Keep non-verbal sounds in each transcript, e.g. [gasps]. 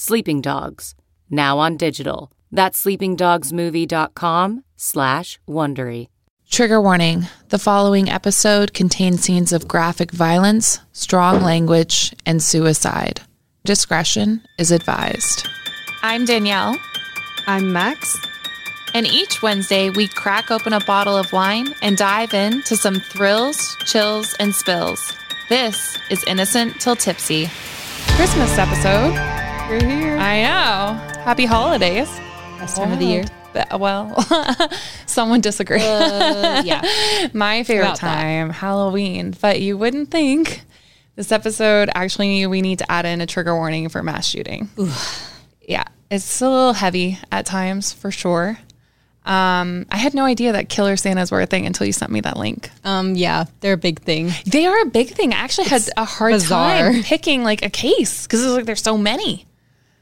Sleeping Dogs, now on digital. That's sleepingdogsmovie.com slash Wondery. Trigger warning the following episode contains scenes of graphic violence, strong language, and suicide. Discretion is advised. I'm Danielle. I'm Max. And each Wednesday, we crack open a bottle of wine and dive into some thrills, chills, and spills. This is Innocent Till Tipsy. Christmas episode. We're here. I know. Happy holidays. Best time of the year. But- Well, [laughs] someone disagree. Uh, yeah. [laughs] My favorite About that. time, Halloween. But you wouldn't think this episode actually we need to add in a trigger warning for mass shooting. Yeah, it's a little heavy at times for sure. Um, I had no idea that killer Santas were a thing until you sent me that link. Um, yeah, they're a big thing. They are a big thing. I actually had a hard bizarre. time picking like a case because it's like there's so many.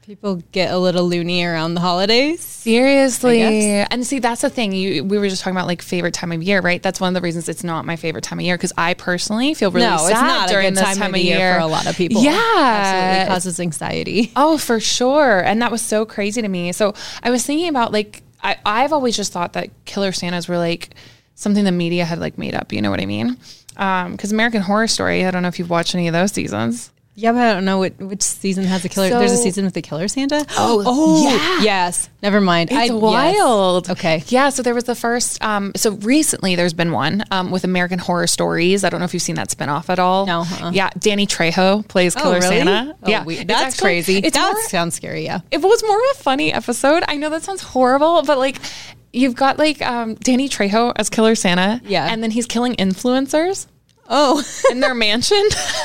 People get a little loony around the holidays. Seriously. And see, that's the thing. You we were just talking about like favorite time of year, right? That's one of the reasons it's not my favorite time of year because I personally feel really no, sad it's not during a good this time, time, of the year, for a lot of people. Yeah. absolutely causes anxiety. Oh, for sure. And that was so crazy to me. So I was thinking about like I, I've always just thought that killer Santas were like something the media had like made up. You know what I mean? Um, because American Horror Story. I don't know if you've watched any of those seasons. Yeah, but I don't know what, which season has a killer. There's a season with the killer Santa. Oh, yeah. yes. Never mind. It's I- yes. wild. Okay. Yeah. So there was the first. Um, so recently, there's been one um, with American Horror Stories. I don't know if you've seen that spinoff at all. No, uh-uh. Yeah. Danny Trejo plays Oh, Killer really? Santa. Oh, yeah. we- that's actually- crazy. It's that more, sounds scary. Yeah. it was more of a funny episode. I know that sounds horrible, but like you've got like um, Danny Trejo as Killer Santa. Yeah. And then he's killing influencers Oh, [laughs] in their mansion.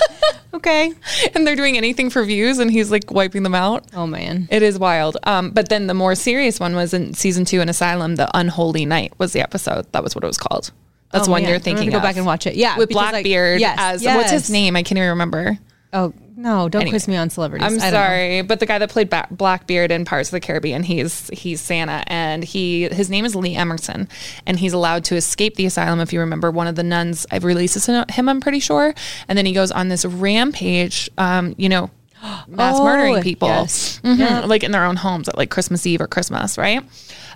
[laughs] okay. and they're doing anything for views and he's like wiping them out. Oh man. It is wild. Um, but then the more serious one was in season two in Asylum, The Unholy Night was the episode. That was what it was called. That's Oh, one man. you're I'm gonna go of. back and watch it. Yeah, With because, like, Blackbeard yes, as what's his name? I can't even remember. Oh no! Don't Anyway. quiz me on celebrities. I'm don't know. sorry, but the guy that played ba- Blackbeard in Pirates of the Caribbean, he's he's Santa, and he his name is Lee Emerson, and he's allowed to escape the asylum. If you remember, one of the nuns releases him, I'm pretty sure, and then he goes on this rampage. Um, you know, [gasps] mass Oh, murdering people, yes. Mhm, like in their own homes at like Christmas Eve or Christmas, right?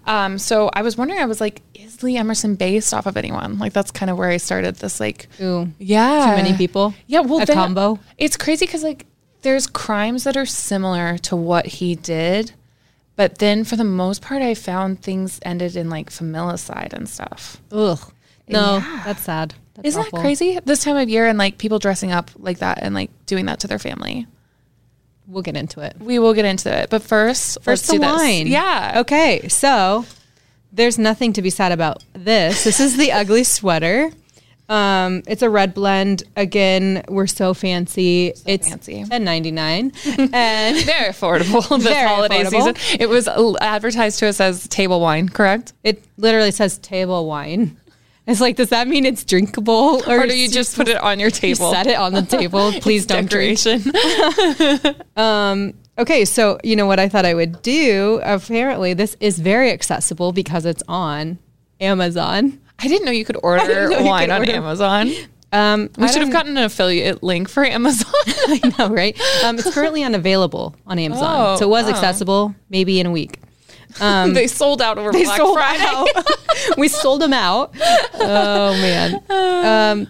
Um, so I was wondering, I was like, is Lee Emerson based off of anyone? Like that's kind of where I started this, like, Ooh, yeah, too many people. yeah, well, a then- combo. It's crazy because like there's crimes that are similar to what he did, but then for the most part, I found things ended in like familicide and stuff. Ugh. No, Yeah. that's sad. That's Isn't awful. that crazy? This time of year and like people dressing up like that and like doing that to their family. We'll get into it. We will get into it, but first, First, the wine. Yeah. Okay, so there's nothing to be sad about this. This is the ugly sweater. Um, it's a red blend. Again, we're so fancy. it's fancy. ten ninety nine, [laughs] and Very affordable [laughs] this Very holiday affordable. season. It was advertised to us as table wine, correct? it literally says table wine. It's like, does that mean it's drinkable, or, Or do you just put it on your [laughs] table? you set it on the table? [laughs] Please don't drink. Decoration. [laughs] Okay, so you know what I thought I would do? Apparently, this is very accessible because it's on Amazon. I didn't know you could order wine could on order- Amazon. Um, We I should have gotten an affiliate link for Amazon. I know, right? Um, it's currently unavailable on Amazon, Oh, so it was oh. accessible maybe in a week. [laughs] they sold out over They Black sold Friday. out. [laughs] we sold them out. Oh man, um,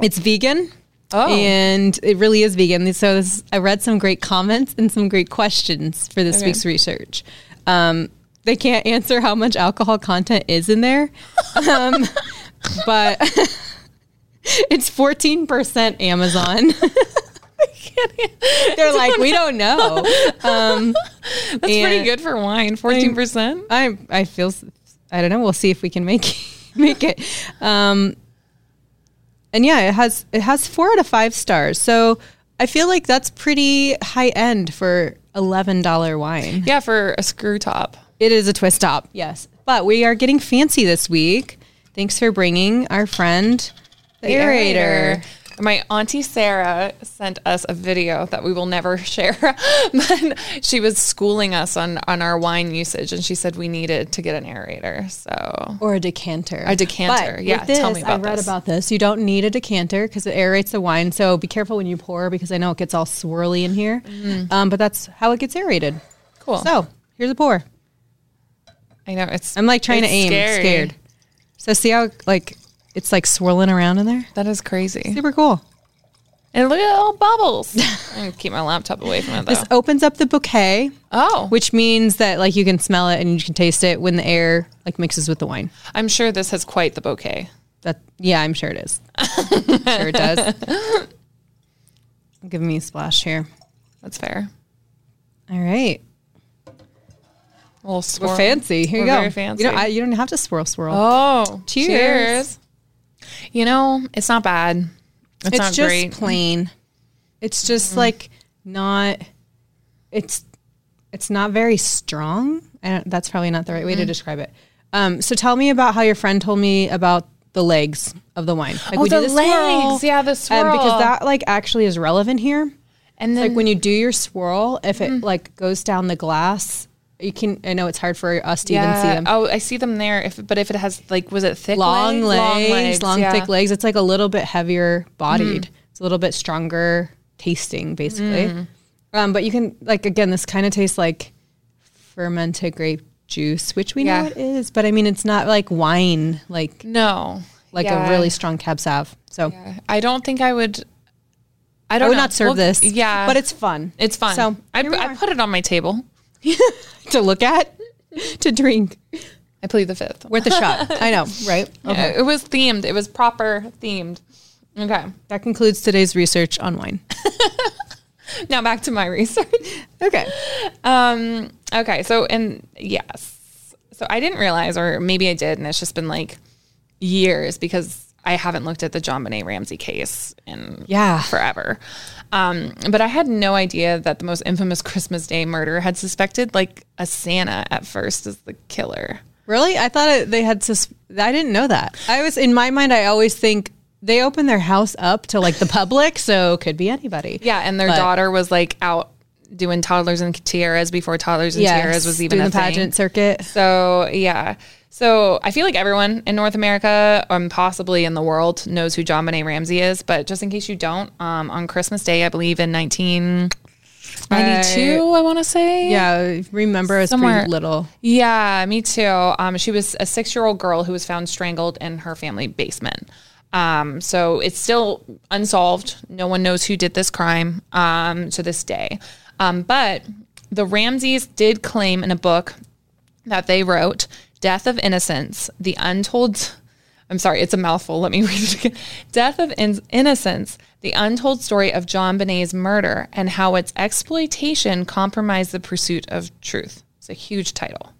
it's vegan. Oh. And it really is vegan. So this, I read some great comments and some great questions for this Okay. week's research. Um, they can't answer how much alcohol content is in there, um, [laughs] but it's fourteen percent Amazon. They're like, we don't know. Um, [laughs] That's pretty good for wine. Fourteen percent. I I feel I don't know. We'll see if we can make [laughs] make it. Um, and yeah, it has it has four out of five stars. So I feel like that's pretty high end for eleven dollar wine. Yeah, for a screw top. It is a twist top, yes. But we are getting fancy this week. Thanks for bringing our friend the, aerator. My auntie Sarah sent us a video that we will never [laughs] share, but she was schooling us on on our wine usage, and she said we needed to get an aerator. So Or a decanter. A decanter, But yeah, This, tell me about this. I read this. about this. You don't need a decanter because it aerates the wine. So be careful when you pour because I know it gets all swirly in here. Um, but that's how it gets aerated. Cool. So here's a pour. I know it's. I'm like trying to aim, scary. scared. So see how like it's like swirling around in there? That is crazy. Super cool. And look at all bubbles. [laughs] I'm gonna keep my laptop away from it though. This opens up the bouquet, oh, which means that like you can smell it and you can taste it when the air like mixes with the wine. I'm sure this has quite the bouquet. That yeah, I'm sure it is. [laughs] sure it does. Give me a splash here. That's fair. All right. A little swirl. We're fancy. Here We're you go. very fancy. You don't, I, you don't have to swirl, swirl. Oh, Cheers. cheers. You know, it's not bad. It's, it's not just great. plain. It's just Mm-hmm. like not. It's it's not very strong. That's probably not the right Mm-hmm. way to describe it. Um, so tell me about how your friend told me about the legs of the wine. Like Oh, the legs. Yeah, the Um, swirl. because that like actually is relevant here. and then like when you do your swirl, if it Mm-hmm. like goes down the glass, you can. I know it's hard for us to even see them. Oh, I see them there. If but if it has like, was it thick legs, long legs, long, yeah. thick legs. It's like a little bit heavier bodied. Mm. It's a little bit stronger tasting, basically. Mm. Um, but you can like again, this kind of tastes like fermented grape juice, which we Yeah. know it is. But I mean, it's not like wine, like No, like Yeah. a really strong cab sav. So Yeah. I don't think I would. I I would know. not serve Well, this. Yeah, but it's fun. it's fun. So I I put it on my table. [laughs] to look at, to drink. I plead the fifth. Worth a shot. [laughs] I know, right? Yeah, it was themed. It was proper themed. Okay. That concludes today's research on wine. [laughs] Now back to my research. Okay. Um, okay, so and yes. So I didn't realize, or maybe I did, and it's just been like years because I haven't looked at the JonBenét Ramsey case in Yeah. forever. Um, but I had no idea that the most infamous Christmas Day murder had suspected like a Santa at first as the killer. Really? I thought it, they had. Sus- I didn't know that. I was in my mind. I always think they open their house up to like the public, so could be anybody. Yeah, and their But- daughter was like out doing toddlers and tiaras before toddlers and tiaras was even doing a the pageant thing. circuit. So yeah. So I feel like everyone in North America, and possibly in the world, knows who JonBenét Ramsey is. But just in case you don't, um, on Christmas Day, I believe in 1992, I, want to say. Yeah, remember I Somewhere- pretty little. Yeah, me too. Um, she was a six-year-old girl who was found strangled in her family basement. Um, so it's still unsolved. No one knows who did this crime um, to this day. Um, but the Ramseys did claim in a book that they wrote, "Death of Innocence: The Untold." I'm sorry, it's a mouthful. Let me [laughs] read it again. Death of In- Innocence, the untold story of JonBenét's murder and how its exploitation compromised the pursuit of truth. It's a huge title.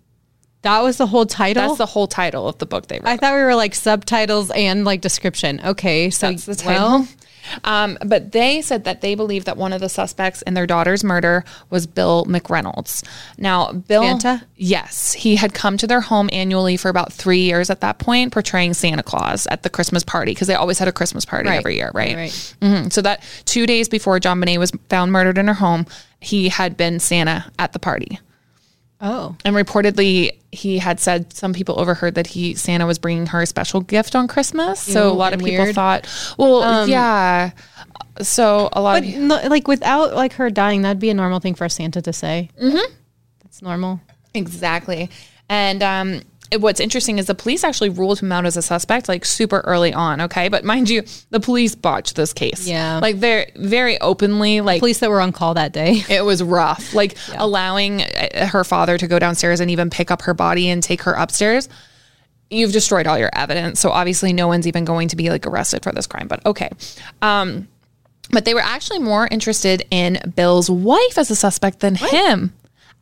That was the whole title. That's the whole title of the book they wrote. I thought we were like subtitles and like description. Okay, so That's the title. well, um, but they said that they believe that one of the suspects in their daughter's murder was Bill McReynolds. Now, Bill, Santa? yes, he had come to their home annually for about three years at that point, portraying Santa Claus at the Christmas party because they always had a Christmas party Right. every year, right? Right. Mhm. So that two days before JonBenét was found murdered in her home, he had been Santa at the party. Oh, And reportedly, he had said some people overheard that he Santa was bringing her a special gift on Christmas. So a lot of people weird. thought, well, yeah. So a lot but of no, like without like her dying, that'd be a normal thing for Santa to say. Mm-hmm. That's normal. exactly. And um, what's interesting is the police actually ruled him out as a suspect like super early on. Okay, but mind you, the police botched this case. Yeah. like they're very openly like Police that were on call that day. It was rough. Like [laughs] allowing uh, her father to go downstairs and even pick up her body and take her upstairs. You've destroyed all your evidence. So obviously no one's even going to be like arrested for this crime, but okay. Um but they were actually more interested in Bill's wife as a suspect than him.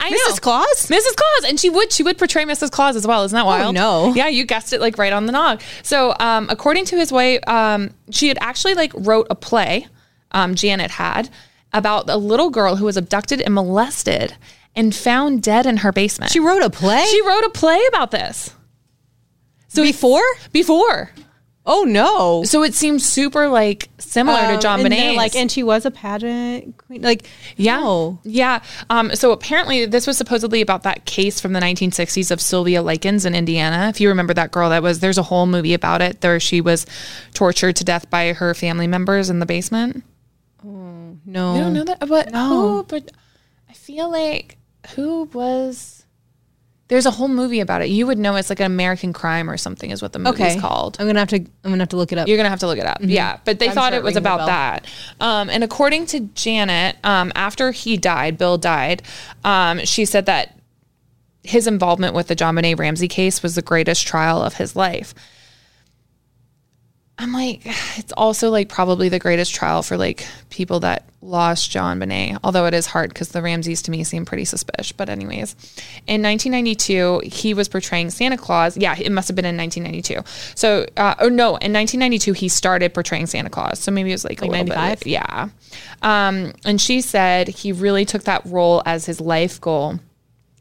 I know. Mrs. Claus? Mrs. Claus, and she would she would portray Mrs. Claus as well. Isn't that wild? no. Yeah, you guessed it like right on the nog. So, um, according to his wife, um, she had actually like wrote a play um, Janet had about a little girl who was abducted and molested and found dead in her basement. She wrote a play? She wrote a play about this. So before? Before. Oh no. So it seems super like similar to Um, John and Bonet. Like, and she was a pageant queen. Like, Yeah. no. Yeah. Um, so apparently, this was supposedly about that case from the 1960s of Sylvia Likens in Indiana. If you remember that girl, that was there's a whole movie about it. There, she was tortured to death by her family members in the basement. Oh no. I don't know that, but No. But I feel like who was. There's a whole movie about it. You would know it's like an American crime or something, is what the movie's Okay. called. I'm gonna have to. I'm gonna have to look it up. You're gonna have to look it up. Yeah, but they I'm thought sure it was about that. Um, and according to Janet, um, after he died, Bill died. Um, she said that his involvement with the JonBenét Ramsey case was the greatest trial of his life. I'm like, it's also like probably the greatest trial for like people that lost JonBenét, although it is hard because the Ramseys to me seem pretty suspicious. But, anyways, in 1992, he was portraying Santa Claus. Yeah, it must have been in 1992. So, uh, or no, in 1992, he started portraying Santa Claus. So maybe it was like, Like a little 95? bit. Yeah. Um, and she said he really took that role as his life goal.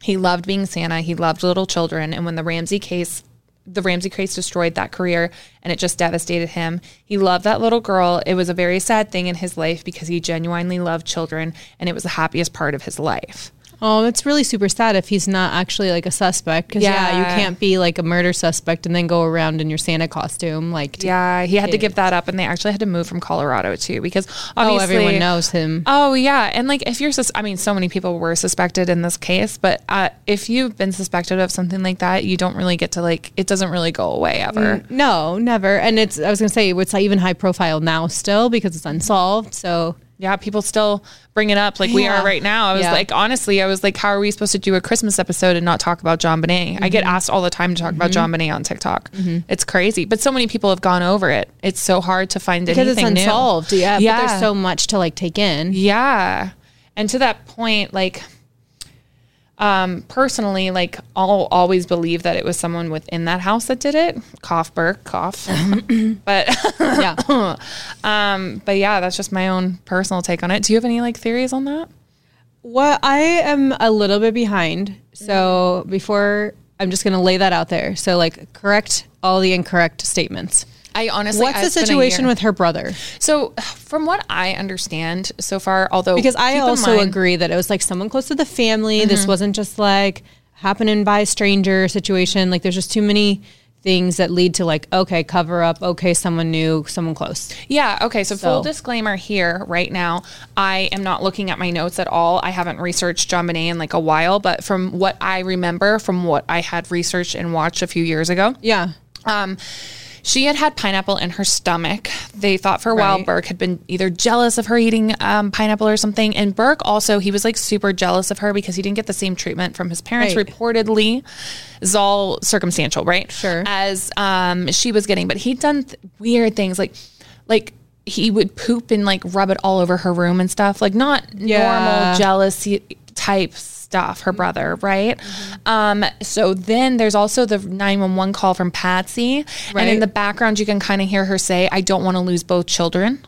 He loved being Santa. He loved little children. And when the Ramsey case, the Ramsey case destroyed that career and it just devastated him. He loved that little girl. It was a very sad thing in his life because he genuinely loved children and it was the happiest part of his life. Oh, it's really super sad if he's not actually like a suspect. Because yeah. you can't be like a murder suspect and then go around in your Santa costume. Like, to- Yeah, he had to give that up and they actually had to move from Colorado too because obviously oh, everyone knows him. Oh yeah, and like if you're, sus- I mean, so many people were suspected in this case, but uh, if you've been suspected of something like that, you don't really get to like, it doesn't really go away ever. No, never. And it's. I was gonna say it's even high profile now still because it's unsolved. So Yeah, people still bring it up like we are right now. I was Yeah. like, honestly, I was like, how are we supposed to do a Christmas episode and not talk about JonBenét? I Mm-hmm. get asked all the time to talk about JonBenét on TikTok. It's crazy, but so many people have gone over it. It's so hard to find because it's anything new. unsolved. Yeah, Yeah. But there's so much to like take in. Yeah. And to that point, like, um, personally, like, I'll always believe that it was someone within that house that did it. Cough, Burke, cough. [laughs] but, Yeah. [laughs] um, but yeah, that's just my own personal take on it. Do you have any like theories on that? Well, I am a little bit behind. So before I'm just gonna lay that out there. So like correct all the incorrect statements. I honestly, What's the it's situation with her brother? So, from what I understand so far, although Because I also mind- Mm-hmm. agree that it was like someone close to the family. This wasn't just like happening by a stranger situation. Like there's just too many things that lead to like okay cover up okay someone new someone close Yeah. Okay. So, full disclaimer here, right now, I am not looking at my notes at all. I haven't researched JonBenét in like a while, but from what I remember, from what I had researched and watched a few years ago, yeah um, she had had pineapple in her stomach. They thought for a while Right. Burke had been either jealous of her eating um, pineapple or something. And Burke also, he was like super jealous of her because he didn't get the same treatment from his parents, Right. reportedly. It's all circumstantial, right? Sure. As um, she was getting, but he'd done th- weird things like, like, he would poop and like rub it all over her room and stuff, like not Yeah. normal jealousy type stuff, her brother, right? Um, so then there's also the 911 call from Patsy. And in the background, you can kind of hear her say, I don't want to lose both children.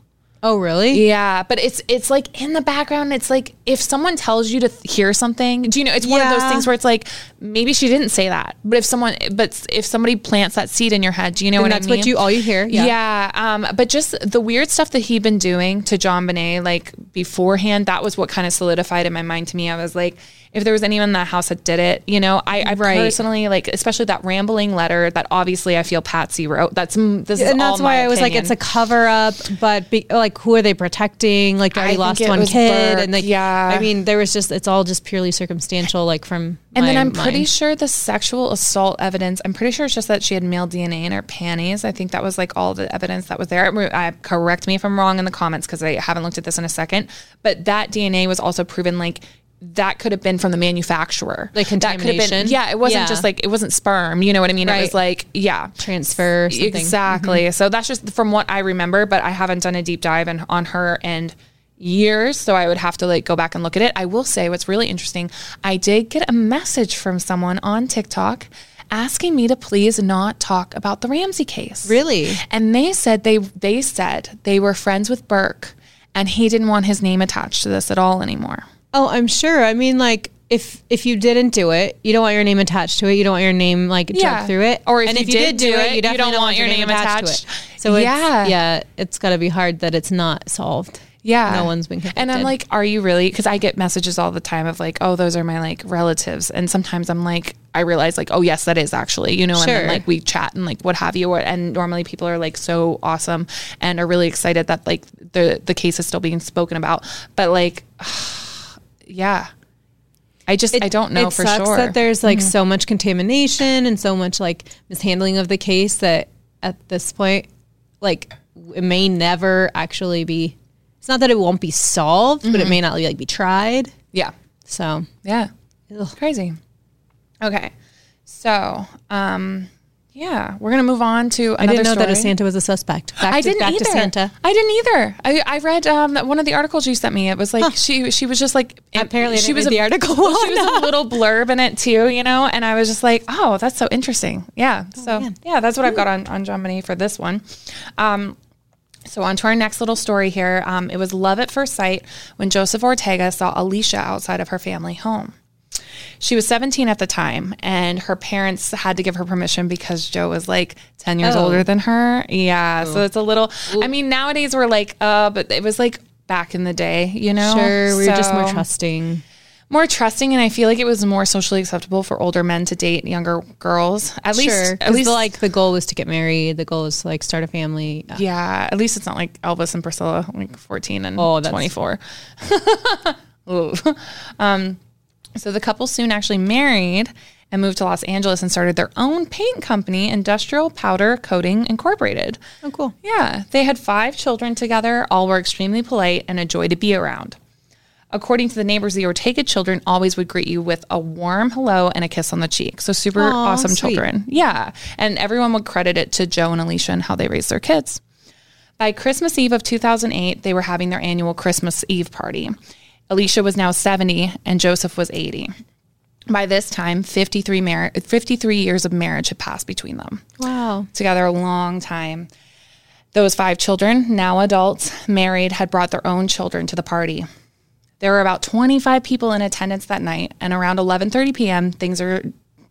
oh really Yeah, but it's it's like in the background. It's like if someone tells you to th- hear something, do you know? It's one of those things where it's like maybe she didn't say that, but if someone, but if somebody plants that seed in your head, do you know And what that's I mean? what you all you hear yeah, Yeah. um, but just the weird stuff that he'd been doing to JonBenét, like beforehand, that was what kind of solidified in my mind to me. I was like, if there was anyone in that house that did it, you know, I, I Right. personally like, especially that rambling letter that obviously I feel Patsy wrote. That's this is and that's why I was like, it's a cover up, but be, like, who are they protecting? Like, they already lost one kid, Burke, and like, yeah. I mean, there was just, it's all just purely circumstantial, like from. And then I'm pretty sure the sexual assault evidence, I'm pretty sure it's just that she had male DNA in her panties. I think that was like all the evidence that was there. I, correct me if I'm wrong in the comments because I haven't looked at this in a second. But that DNA was also proven like that could have been from the manufacturer. Like that could have been, contamination? yeah, it wasn't Yeah. just like, it wasn't sperm. You know what I mean? It was like, yeah. transfer something. Mm-hmm. Exactly. So that's just from what I remember, but I haven't done a deep dive in, on her and years, so I would have to like go back and look at it. I will say what's really interesting. I did get a message from someone on TikTok asking me to please not talk about the Ramsey case. Really? And they said they they said they were friends with Burke and he didn't want his name attached to this at all anymore. Oh, I'm sure. I mean, like if if you didn't do it, you don't want your name attached to it. You don't want your name like Yeah. dragged through it. Or if and you if you did do it, you you don't don't want your name attached. to it. So Yeah. yeah, yeah, it's got to be hard that it's not solved. Yeah. no one's been convicted. And I'm like, are you really? Because I get messages all the time of like, oh, those are my like relatives. And sometimes I'm like, I realize like, oh, yes, that is actually, you know, and then Sure. like we chat and like what have you. Or, and normally people are like so awesome and are really excited that like the, the case is still being spoken about. But like, [sighs] yeah. I just, I don't know it for sucks sure. Mm-hmm. that there's like so much contamination and so much like mishandling of the case that at this point, like it may never actually be. It's not that it won't be solved, Mm-hmm. but it may not like be tried. yeah. So Yeah. Crazy. Okay. So, um, yeah, we're gonna move on to another I didn't know that a. Santa was a suspect. Back I to, didn't back either. to Santa. I didn't either. I, I read um, one of the articles you sent me. It was like she she was just like Apparently she was a, the article well, she [laughs] was a little blurb in it too, you know. And I was just like, oh, that's so interesting. Yeah. so man. yeah, that's what I've got on on JonBenét for this one. Um, so on to our next little story here. Um, it was love at first sight when Joseph Ortega saw Alicia outside of her family home. She was 17 at the time, and her parents had to give her permission because Joe was like 10 years Oh. older than her. Yeah, so it's a little. I mean, nowadays we're like, uh, but it was like back in the day, you know. Sure, we were just more trusting. more trusting, and I feel like it was more socially acceptable for older men to date younger girls. At least, Sure, at at least, least like the goal was to get married. The goal was to like start a family. Yeah. yeah. At least it's not like Elvis and Priscilla, like 14 and Oh, that's- 24. [laughs] [laughs] Um, so the couple soon actually married and moved to Los Angeles and started their own paint company, Industrial Powder Coating Incorporated. Oh, cool. Yeah, they had five children together. All were extremely polite and a joy to be around. According to the neighbors, the Ortega children always would greet you with a warm hello and a kiss on the cheek. So super Aw, awesome sweet. children. Yeah, and everyone would credit it to Joe and Alicia and how they raised their kids. By Christmas Eve of 2008, they were having their annual Christmas Eve party. Alicia was now 70 and Joseph was 80. By this time, 53, mar- 53 years of marriage had passed between them Wow. together a long time. Those five children, now adults, married, had brought their own children to the party. There were about 25 people in attendance that night, and around 11:30 p.m., things are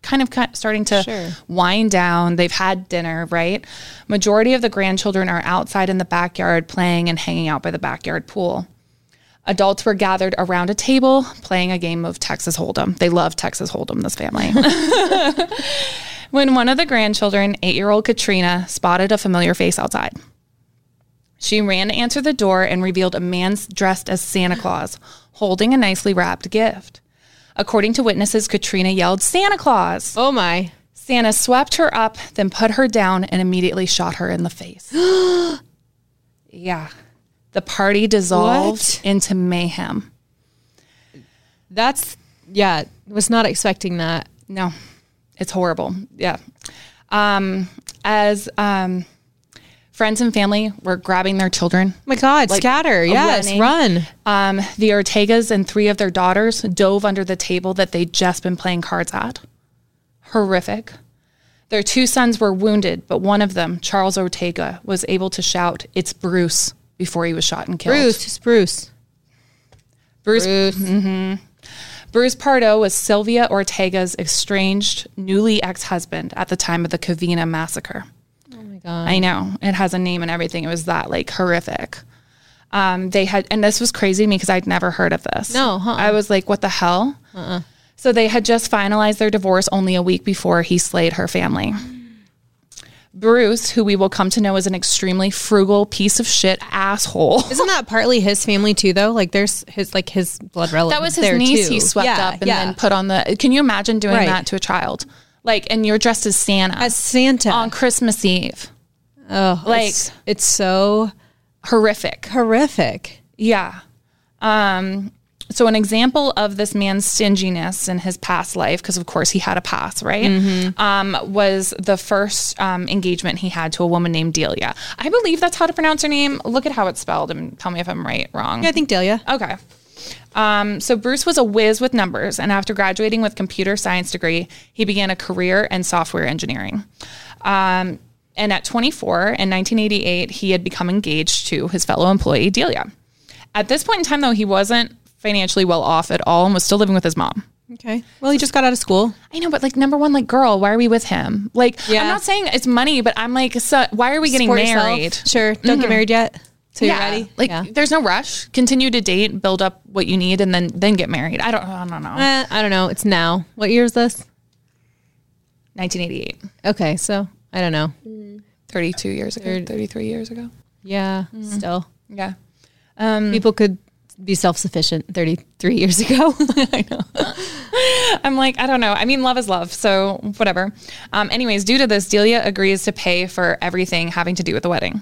kind of starting to Sure. wind down. They've had dinner, right? Majority of the grandchildren are outside in the backyard playing and hanging out by the backyard pool. Adults were gathered around a table playing a game of Texas Hold'em. They love Texas Hold'em, this family. [laughs] when one of the grandchildren, eight year old Katrina, spotted a familiar face outside. She ran to answer the door and revealed a man dressed as Santa Claus holding a nicely wrapped gift. According to witnesses, Katrina yelled, Santa Claus! Oh my. Santa swept her up, then put her down and immediately shot her in the face. [gasps] yeah. The party dissolved What? into mayhem. That's yeah. Was not expecting that. No, it's horrible. Yeah. Um, as um, friends and family were grabbing their children, Oh my God, scatter. Yes, running. run. um, the Ortegas and three of their daughters dove under the table that they'd just been playing cards at. Horrific. Their two sons were wounded, but one of them, Charles Ortega, was able to shout, It's Bruce, before he was shot and killed. Bruce. Bruce. Bruce, Bruce. Bruce Pardo was Sylvia Ortega's estranged, newly ex husband at the time of the Covina massacre. Oh my God. I know it has a name and everything. It was that like horrific. Um, they had, and this was crazy to me because I'd never heard of this. No, huh. I was like, what the hell? So they had just finalized their divorce only a week before he slayed her family. Bruce, who we will come to know as an extremely frugal piece of shit asshole. [laughs] Isn't that partly his family too, though? Like, there's his like his blood relative. That was his niece too. he swept Yeah, up and yeah. then put on the. Can you imagine doing Right. that to a child? Like, and you're dressed as Santa as Santa. on Christmas Eve. oh, like- it's, it's so Horrific. horrific. Yeah. Um, so an example of this man's stinginess in his past life, because of course he had a past, right? Mm-hmm. Um, was the first um, engagement he had to a woman named Delia. I believe that's how to pronounce her name. Look at how it's spelled and tell me if I'm right, or wrong. Yeah, I think Delia. Okay. Um, so Bruce was a whiz with numbers, and after graduating with computer science degree, he began a career in software engineering. Um, and at 24 in 1988, he had become engaged to his fellow employee Delia. At this point in time, though, he wasn't financially well off at all and was still living with his mom. Okay. Well, he just got out of school. I know, but like number one, like girl, why are we with him? Like, yeah. I'm not saying it's money, but I'm like, so why are we getting Support yourself. married? Sure. Don't get married yet. So you're ready. Like, yeah. there's no rush. Continue to date, build up what you need, and then then get married. I don't, I don't know. Eh, I don't know. It's now. What year is this? 1988, Okay, so I don't know. 32 years ago, 33 years ago. Yeah, still Yeah. Um, people could be self sufficient 33 years ago. [laughs] I know. I'm like, I don't know. I mean, love is love. So whatever. Um, anyways, due to this, Delia agrees to pay for everything having to do with the wedding.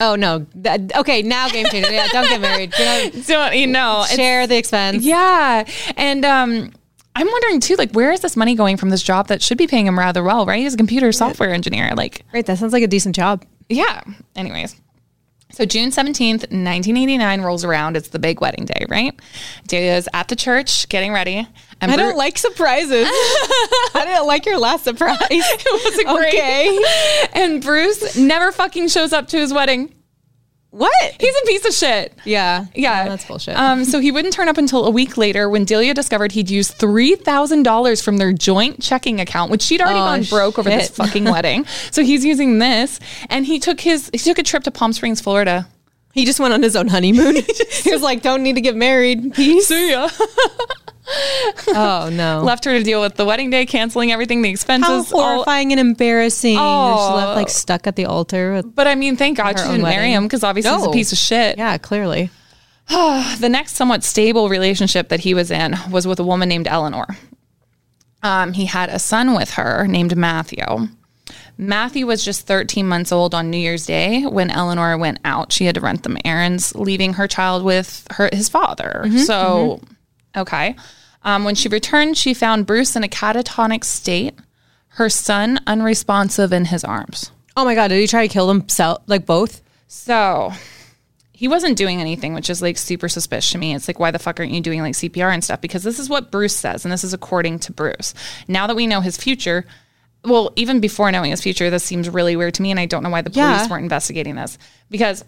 oh no. That- okay, now game changer. Yeah, don't get married. Know, So, you know, [laughs] share the expense. Yeah. And um, I'm wondering too, like, where is this money going from this job that should be paying him rather well, right? He's a computer software engineer. Like, Right, that sounds like a decent job. yeah. Anyways. So June 17th, 1989 rolls around. It's the big wedding day, right? Delia's at the church getting ready. I don't like surprises. [laughs] I didn't like your last surprise. [laughs] it wasn't great. Okay. [laughs] And Bruce never fucking shows up to his wedding. What? He's a piece of shit. Yeah. Yeah, No, that's bullshit. Um, so he wouldn't turn up until a week later when Delia discovered he'd used three thousand dollars from their joint checking account, which she'd already Oh, gone broke over this [laughs] fucking wedding. So he's using this, and he took his he took a trip to Palm Springs, Florida. he just went on his own honeymoon. [laughs] he was like, don't need to get married. Peace. See ya. [laughs] Oh no. Left her to deal with the wedding day, canceling everything, the How expenses. all- horrifying and embarrassing. Oh. She left like stuck at the altar. But I mean, thank God she didn't marry him because obviously he's a piece of shit. yeah, clearly. [sighs] the next somewhat stable relationship that he was in was with a woman named Eleanor. Um, he had a son with her named Matthew. Matthew was just 13 months old on New Year's Day when Eleanor went out. She had to rent them errands, leaving her child with her his father. so, okay. Um, when she returned, she found Bruce in a catatonic state, her son unresponsive in his arms. Oh my god, did he try to kill himself? Like both? So he wasn't doing anything, which is like super suspicious to me. It's like, why the fuck aren't you doing like CPR and stuff? Because this is what Bruce says, and this is according to Bruce. Now that we know his future, well, even before knowing his future, this seems really weird to me, and I don't know why the police Yeah. weren't investigating this. Because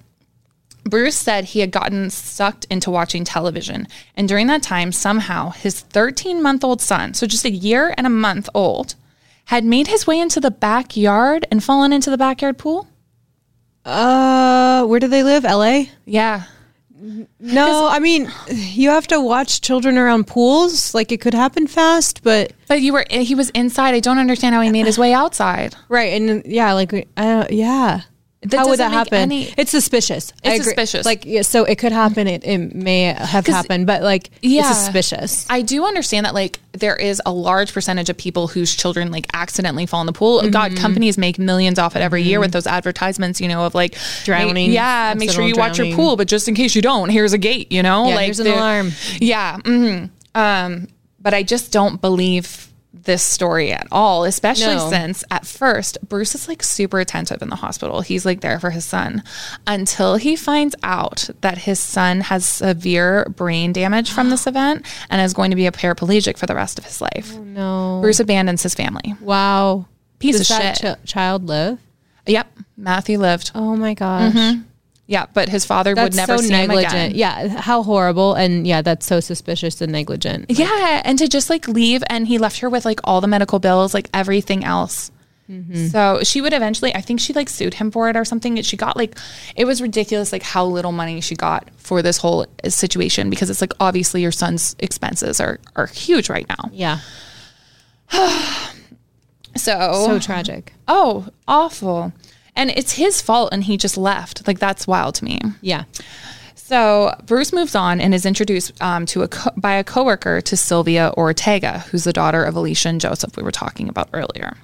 Bruce said he had gotten sucked into watching television. And during that time, somehow his 13 month old son, so just a year and a month old, had made his way into the backyard and fallen into the backyard pool. Uh, where do they live? LA? Yeah. No, I mean, you have to watch children around pools. Like it could happen fast, but But you were he was inside. I don't understand how he made his way outside. right and yeah, like uh, yeah. That How would that happen? any- it's suspicious. It's suspicious. Like yeah, so, it could happen. It, it may have happened, but like Yeah. it's suspicious. I do understand that like there is a large percentage of people whose children like accidentally fall in the pool. Mm-hmm. God, companies make millions off it every year with those advertisements, you know, of like Drowning, yeah, make sure you watch your pool, but just in case you don't, here's a gate, you know, Yeah, like here's an alarm. Yeah, hmm um, but I just don't believe this story at all, especially No. since at first Bruce is like super attentive in the hospital. He's like there for his son until he finds out that his son has severe brain damage from this [gasps] event and is going to be a paraplegic for the rest of his life. Oh, no. Bruce abandons his family. Wow. Piece Does of shit. chi- child live? Yep, Matthew lived. Oh my gosh. Mm-hmm. Yeah, but his father That's would never so see him negligent. again. Yeah, how horrible. And yeah, that's so suspicious and negligent. Yeah, and to just like leave, and he left her with like all the medical bills, like everything else. Mm-hmm. So she would eventually, I think she like sued him for it or something. She got like, it was ridiculous, like how little money she got for this whole situation because it's like obviously your son's expenses are are huge right now. Yeah. [sighs] So, So tragic. oh, awful, and it's his fault, and he just left. Like that's wild to me. Yeah. So Bruce moves on and is introduced um, to a co- by a coworker to Sylvia Ortega, who's the daughter of Alicia and Joseph we were talking about earlier.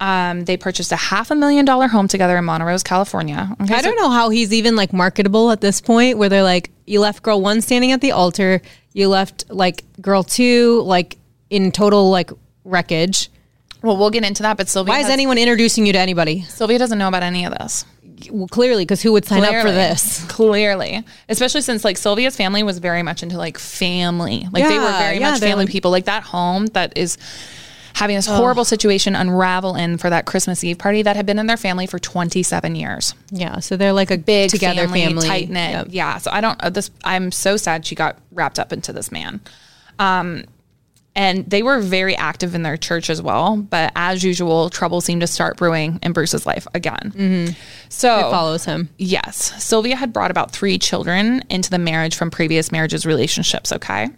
Um, they purchased a half a million dollar home together in Montrose, California. Okay, I so- don't know how he's even like marketable at this point where they're like, you left girl one standing at the altar, you left like girl two, like in total like wreckage. Well, we'll get into that, but Sylvia Why is has- anyone introducing you to anybody? Sylvia doesn't know about any of this. Well, clearly, because who would sign up for this? [laughs] Clearly, especially since like Sylvia's family was very much into like family. Like they were very yeah, much family like- people. Like that home that is having this horrible situation unravel in for that Christmas Eve party that had been in their family for 27 years. Yeah. So they're like a Big together family, family. tight knit. Yep. Yeah. So I don't. Uh, this. I'm so sad she got wrapped up into this man. Um, and they were very active in their church as well. But as usual, trouble seemed to start brewing in Bruce's life again. So It follows him. Yes. Sylvia had brought about three children into the marriage from previous marriages relationships, okay?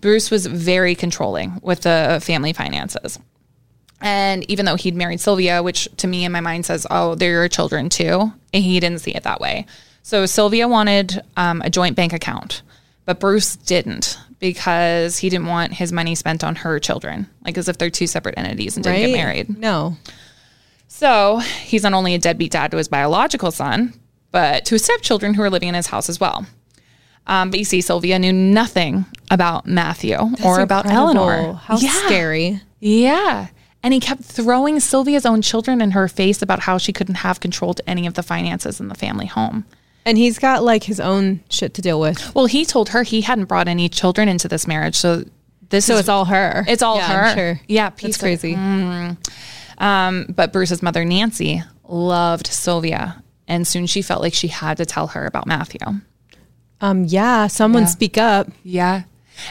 Bruce was very controlling with the family finances. And even though he'd married Sylvia, which to me in my mind says, oh, they're your children too, and he didn't see it that way. So Sylvia wanted um, a joint bank account, but Bruce didn't because he didn't want his money spent on her children, like as if they're two separate entities and didn't Right? get married. No. So he's not only a deadbeat dad to his biological son, but to his stepchildren who are living in his house as well. Um, but you see, Sylvia knew nothing about Matthew or about Incredible. Eleanor. How yeah. scary. Yeah. And he kept throwing Sylvia's own children in her face about how she couldn't have control to any of the finances in the family home. And he's got like his own shit to deal with. Well, he told her he hadn't brought any children into this marriage. So this So is it's all her. It's all Yeah, her. I'm sure. Yeah, That's crazy. Um, but Bruce's mother, Nancy, loved Sylvia. And soon she felt like she had to tell her about Matthew. Um, yeah, someone speak up. Yeah.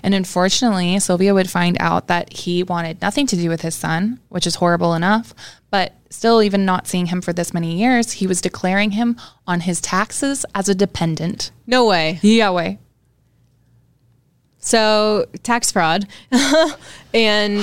And unfortunately, Sylvia would find out that he wanted nothing to do with his son, which is horrible enough. But still, even not seeing him for this many years, he was declaring him on his taxes as a dependent. No way. Yeah, way. So tax fraud [laughs] and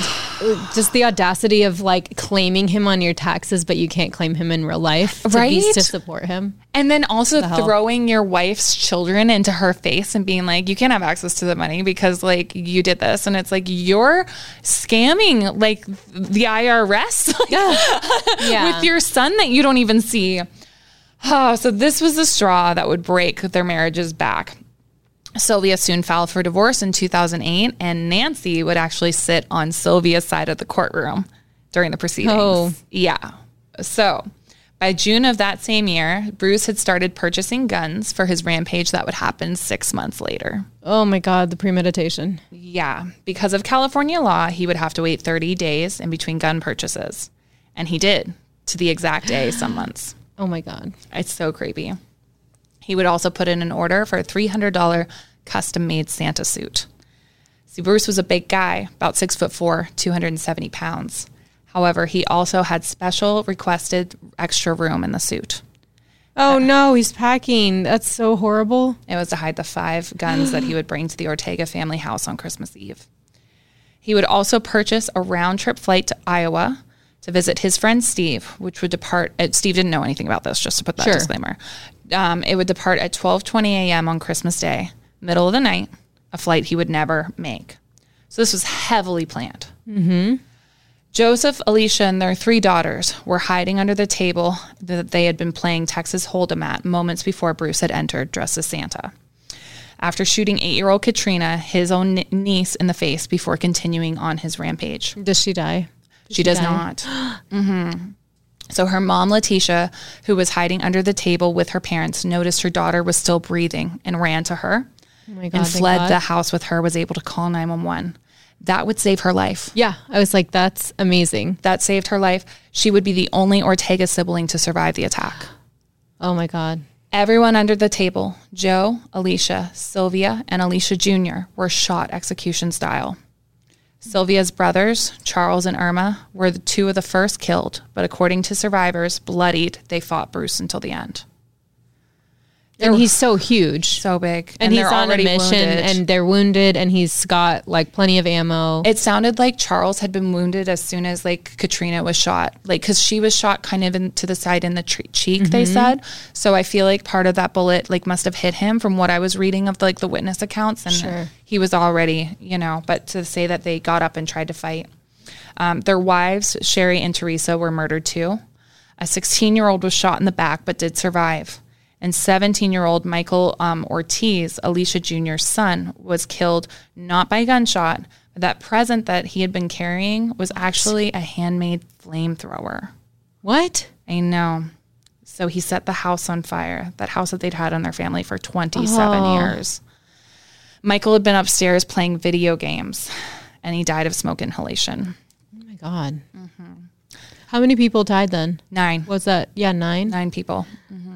just the audacity of like claiming him on your taxes, but you can't claim him in real life to, be- Right? to support him. And then also hell? throwing your wife's children into her face and being like, you can't have access to the money because like you did this. And it's like, you're scamming like the IRS [laughs] Yeah. [laughs] with your son that you don't even see. Oh, [sighs] so this was the straw that would break their marriage's back. Sylvia soon filed for divorce in 2008, and Nancy would actually sit on Sylvia's side of the courtroom during the proceedings. Oh. Yeah. So by June of that same year, Bruce had started purchasing guns for his rampage that would happen six months later. oh my God, the premeditation. Yeah. Because of California law, he would have to wait 30 days in between gun purchases. And he did to the exact day, some months. [gasps] Oh my God. It's so creepy. He would also put in an order for a $300 custom made Santa suit. See, Bruce was a big guy, about six foot four, 270 pounds. However, he also had special requested extra room in the suit. Oh no, he's packing. That's so horrible. It was to hide the five guns that he would bring to the Ortega family house on Christmas Eve. He would also purchase a round trip flight to Iowa to visit his friend Steve, which would depart. Uh, Steve didn't know anything about this, just to put that Sure. disclaimer. Um, it would depart at 12:20 a.m. on Christmas Day, middle of the night, a flight he would never make. So this was heavily planned. Mm-hmm. Joseph, Alicia, and their three daughters were hiding under the table that they had been playing Texas Hold'em at moments before Bruce had entered dressed as Santa. After shooting eight year old Katrina, his own niece, in the face before continuing on his rampage. Does she die? She does die? not. [gasps] hmm So her mom, Letitia, who was hiding under the table with her parents, noticed her daughter was still breathing and ran to her Oh God. and fled God. the house with her, was able to call 911. That would save her life. Yeah, I was like, that's amazing. That saved her life. She would be the only Ortega sibling to survive the attack. [gasps] Oh my God. Everyone under the table, Joe, Alicia, Sylvia, and Alicia Jr., were shot execution style. Sylvia's brothers, Charles and Irma, were the two of the first killed, but according to survivors, bloodied, they fought Bruce until the end. And he's so huge. So big. and, he's they're on a already mission wounded. and they're wounded and he's got like plenty of ammo. it sounded like Charles had been wounded as soon as like Katrina was shot, like because she was shot kind of into the side in the tre- cheek. They Mm-hmm. said so. I feel like part of that bullet like must have hit him from what I was reading of like the witness accounts, and Sure. he was already you know. But to say that they got up and tried to fight, um, their wives Sherry and Teresa were murdered too. A 16 year old was shot in the back but did survive. And 17 year old Michael um, Ortiz, Alicia Jr.'s son, was killed not by gunshot, but that present that he had been carrying was actually a handmade flamethrower. what? I know. So he set the house on fire, that house that they'd had in their family for 27 Oh. years. Michael had been upstairs playing video games and he died of smoke inhalation. Oh my God. How many people died then? Nine. Was that yeah nine? nine people. hmm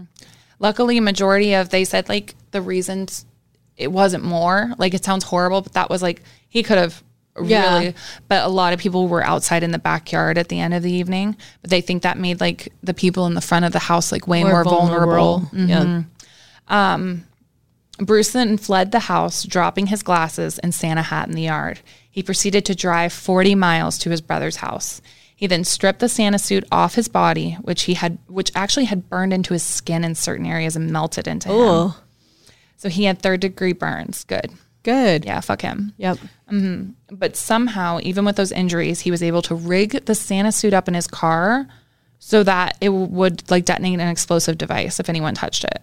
Luckily, majority of they said like the reasons it wasn't more. Like it sounds horrible, but that was like he could have Yeah. really. But a lot of people were outside in the backyard at the end of the evening. But they think that made like the people in the front of the house like way more, vulnerable. Yeah. um Bruce then fled the house, dropping his glasses and Santa hat in the yard. He proceeded to drive 40 miles to his brother's house. He then stripped the Santa suit off his body, which he had, which actually had burned into his skin in certain areas and melted into him. Oh, So he had third degree burns. Good. good. Yeah, fuck him. Yep. Mm-hmm. But somehow, even with those injuries, he was able to rig the Santa suit up in his car so that it would like detonate an explosive device if anyone touched it.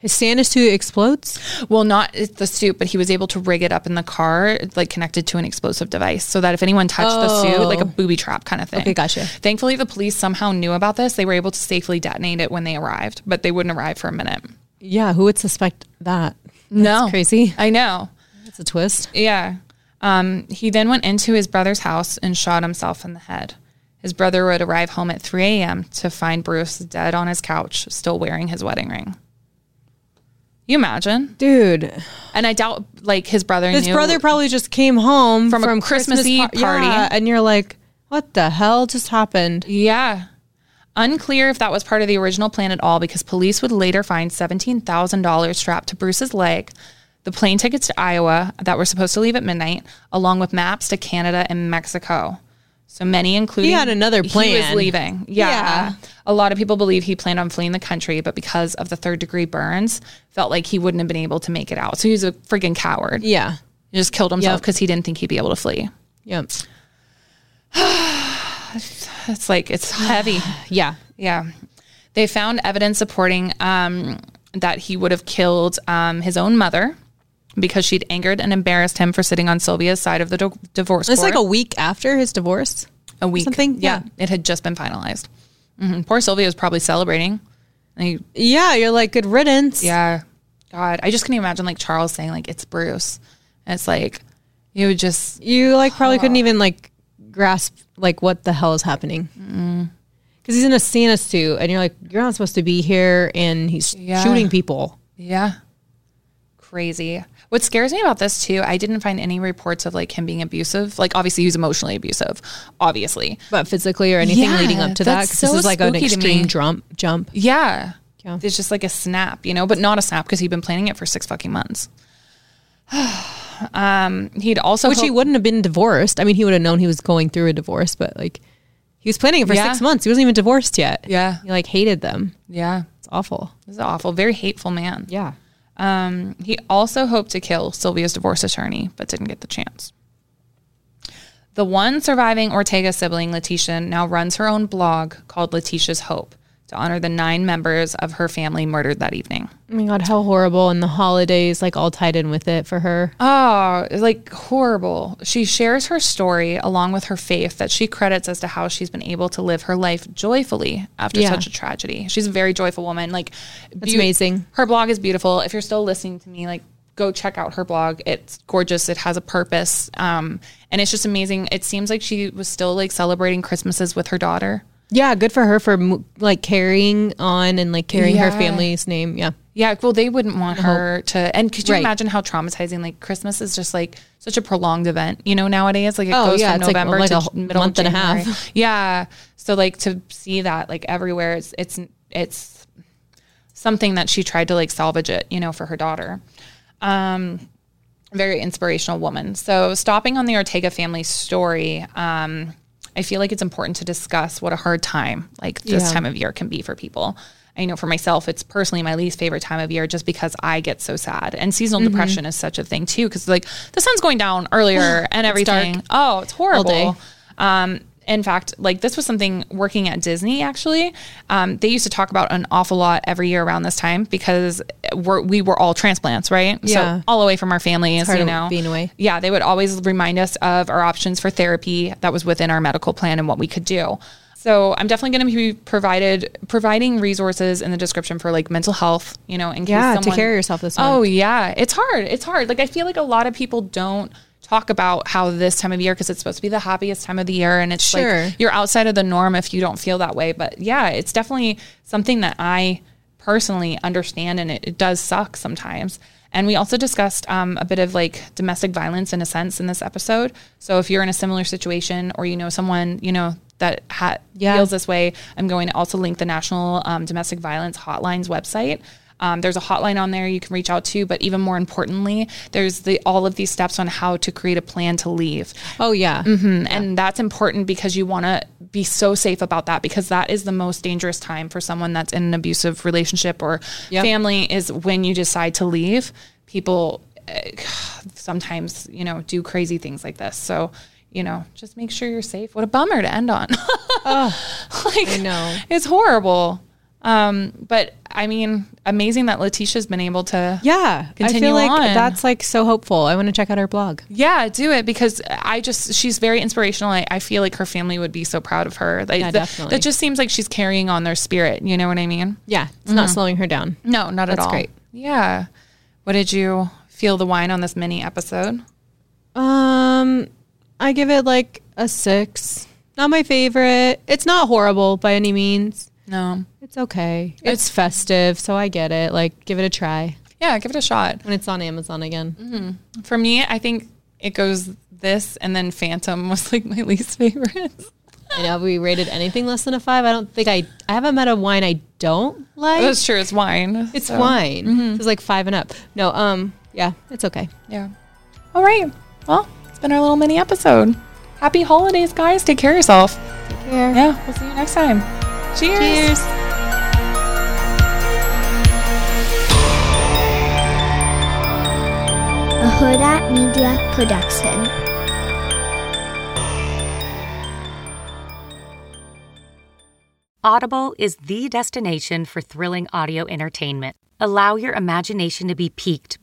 His Santa suit explodes. Well, not the suit, but he was able to rig it up in the car, like connected to an explosive device, so that if anyone touched the suit, like a booby trap kind of thing. Okay, gotcha. Thankfully, the police somehow knew about this. They were able to safely detonate it when they arrived, but they wouldn't arrive for a minute. Yeah, who would suspect that? no, crazy. I know. That's a twist. Yeah. Um, he then went into his brother's house and shot himself in the head. His brother would arrive home at 3 a.m. to find Bruce dead on his couch, still wearing his wedding ring. You imagine? Dude, And I doubt, like, his brother his brother probably just came home From from, a Christmas Eve par- party. Yeah, and you're like, what the hell just happened? Yeah. Unclear if that was part of the original plan at all because police would later find $17,000 strapped to Bruce's leg, the plane tickets to Iowa that were supposed to leave at midnight, along with maps to Canada and Mexico. So many, including He had another plan. He was leaving. Yeah. Yeah. A lot of people believe he planned on fleeing the country, but because of the third degree burns, felt like he wouldn't have been able to make it out. So he was a freaking coward. Yeah. He just killed himself Yep. because he didn't think he'd be able to flee. Yep. [sighs] It's like, it's heavy. [sighs] Yeah. Yeah. They found evidence supporting um, that he would have killed um, his own mother because she'd angered and embarrassed him for sitting on Sylvia's side of the di- divorce It's court. like a week after his divorce. a week. something? Yeah. Yeah. It had just been finalized. hmm Poor Sylvia was probably celebrating. And he- Yeah, you're like good riddance. yeah. God, I just can't imagine like Charles saying like, it's Bruce. And it's like, you would just, You like probably couldn't [sighs] even like grasp like what the hell is happening. Because he's in a Santa suit, and you're like, you're not supposed to be here, and he's Yeah. shooting people. yeah. Crazy. What scares me about this too, I didn't find any reports of like him being abusive. Like obviously he was emotionally abusive, obviously. But physically or anything Yeah, leading up to that, 'cause this so is like an spooky to me. extreme jump. Jump. Yeah. Yeah. It's just like a snap, you know, but not a snap because he'd been planning it for six fucking months. [sighs] um, he'd also Which he wouldn't have been divorced. I mean, he would have known he was going through a divorce, but like he was planning it for Yeah. six months. He wasn't even divorced yet. Yeah. He like hated them. yeah, It's awful. this is awful. Very hateful man. Yeah. Um, he also hoped to kill Sylvia's divorce attorney, but didn't get the chance. The one surviving Ortega sibling, Letitia, now runs her own blog called Letitia's Hope to honor the nine members of her family murdered that evening. Oh my god, how horrible! And the holidays like all tied in with it for her. Oh, like horrible. She shares her story along with her faith that she credits as to how she's been able to live her life joyfully after Yeah. such a tragedy. She's a very joyful woman. Like That's amazing. Her blog is beautiful. If you're still listening to me, like go check out her blog. It's gorgeous. It has a purpose. Um, and it's just amazing. It seems like she was still like celebrating Christmases with her daughter. Yeah, good for her for like carrying on and like carrying her family's name. Yeah. Yeah, well, they wouldn't want her to. And could you Right. imagine how traumatizing? Like Christmas is just like such a prolonged event, you know. Nowadays, like it Oh, goes yeah, from it's like- November like to middle month and a half. Yeah, so like to see that like everywhere, it's it's it's something that she tried to like salvage it, you know, for her daughter. Um, very inspirational woman. So stopping on the Ortega family story, um, I feel like it's important to discuss what a hard time like this Yeah. time of year can be for people. I know for myself, it's personally my least favorite time of year just because I get so sad. And seasonal Mm-hmm. depression is such a thing too, because like the sun's going down earlier [sighs] and everything. dark. Oh, it's horrible. Um, in fact, like this was something working at Disney actually. Um, they used to talk about an awful lot every year around this time because we're, we were all transplants, right? Yeah. So all away from our families, you know. being away. Yeah, they would always remind us of our options for therapy that was within our medical plan and what we could do. So I'm definitely going to be provided providing resources in the description for like mental health, you know, in case Yeah, to someone, carry yourself this Oh month. yeah, it's hard. It's hard. Like I feel like a lot of people don't talk about how this time of year because it's supposed to be the happiest time of the year and it's Sure. like you're outside of the norm if you don't feel that way but yeah it's definitely something that i personally understand and it, it does suck sometimes and we also discussed um, a bit of like domestic violence in a sense in this episode so if you're in a similar situation or you know someone you know that ha- Yeah. feels this way i'm going to also link the national um, domestic violence hotlines website um, there's a hotline on there you can reach out to, but even more importantly, there's the all of these steps on how to create a plan to leave. Oh yeah. Mm, And that's important because you want to be so safe about that because that is the most dangerous time for someone that's in an abusive relationship or Yep. family is when you decide to leave. People uh, [sighs] sometimes, you know, do crazy things like this. So, you know, just make sure you're safe. What a bummer to end on. [laughs] like, I know. It's horrible. Um, but I mean, amazing that Letitia's been able to Yeah. I feel like on. that's like so hopeful. I want to check out her blog. Yeah, do it because I just she's very inspirational. I, I feel like her family would be so proud of her. Like, Yeah, that- definitely. That just seems like she's carrying on their spirit. You know what I mean? Yeah. It's not slowing her down. No, not at all. That's all. great. Yeah. What did you feel the wine on this mini episode? Um, I give it like a six. Not my favorite. It's not horrible by any means. No. It's okay. It's festive, so I get it. Like, give it a try Yeah, give it a shot. when it's on Amazon again. For me, I think it goes this and then Phantom was like my [laughs] least favorite. I know have we rated anything less than a five. I don't think I. I haven't met a wine I don't like. That's true. It's wine. it's so, wine. It's like five and up. No. Um. Yeah. It's okay. Yeah. All right. Well, it's been our little mini episode. Happy holidays, guys. Take care of yourself. Take care. Yeah. We'll see you next time. Cheers. Cheers. a Huda Media production. Audible is the destination for thrilling audio entertainment. Allow your imagination to be piqued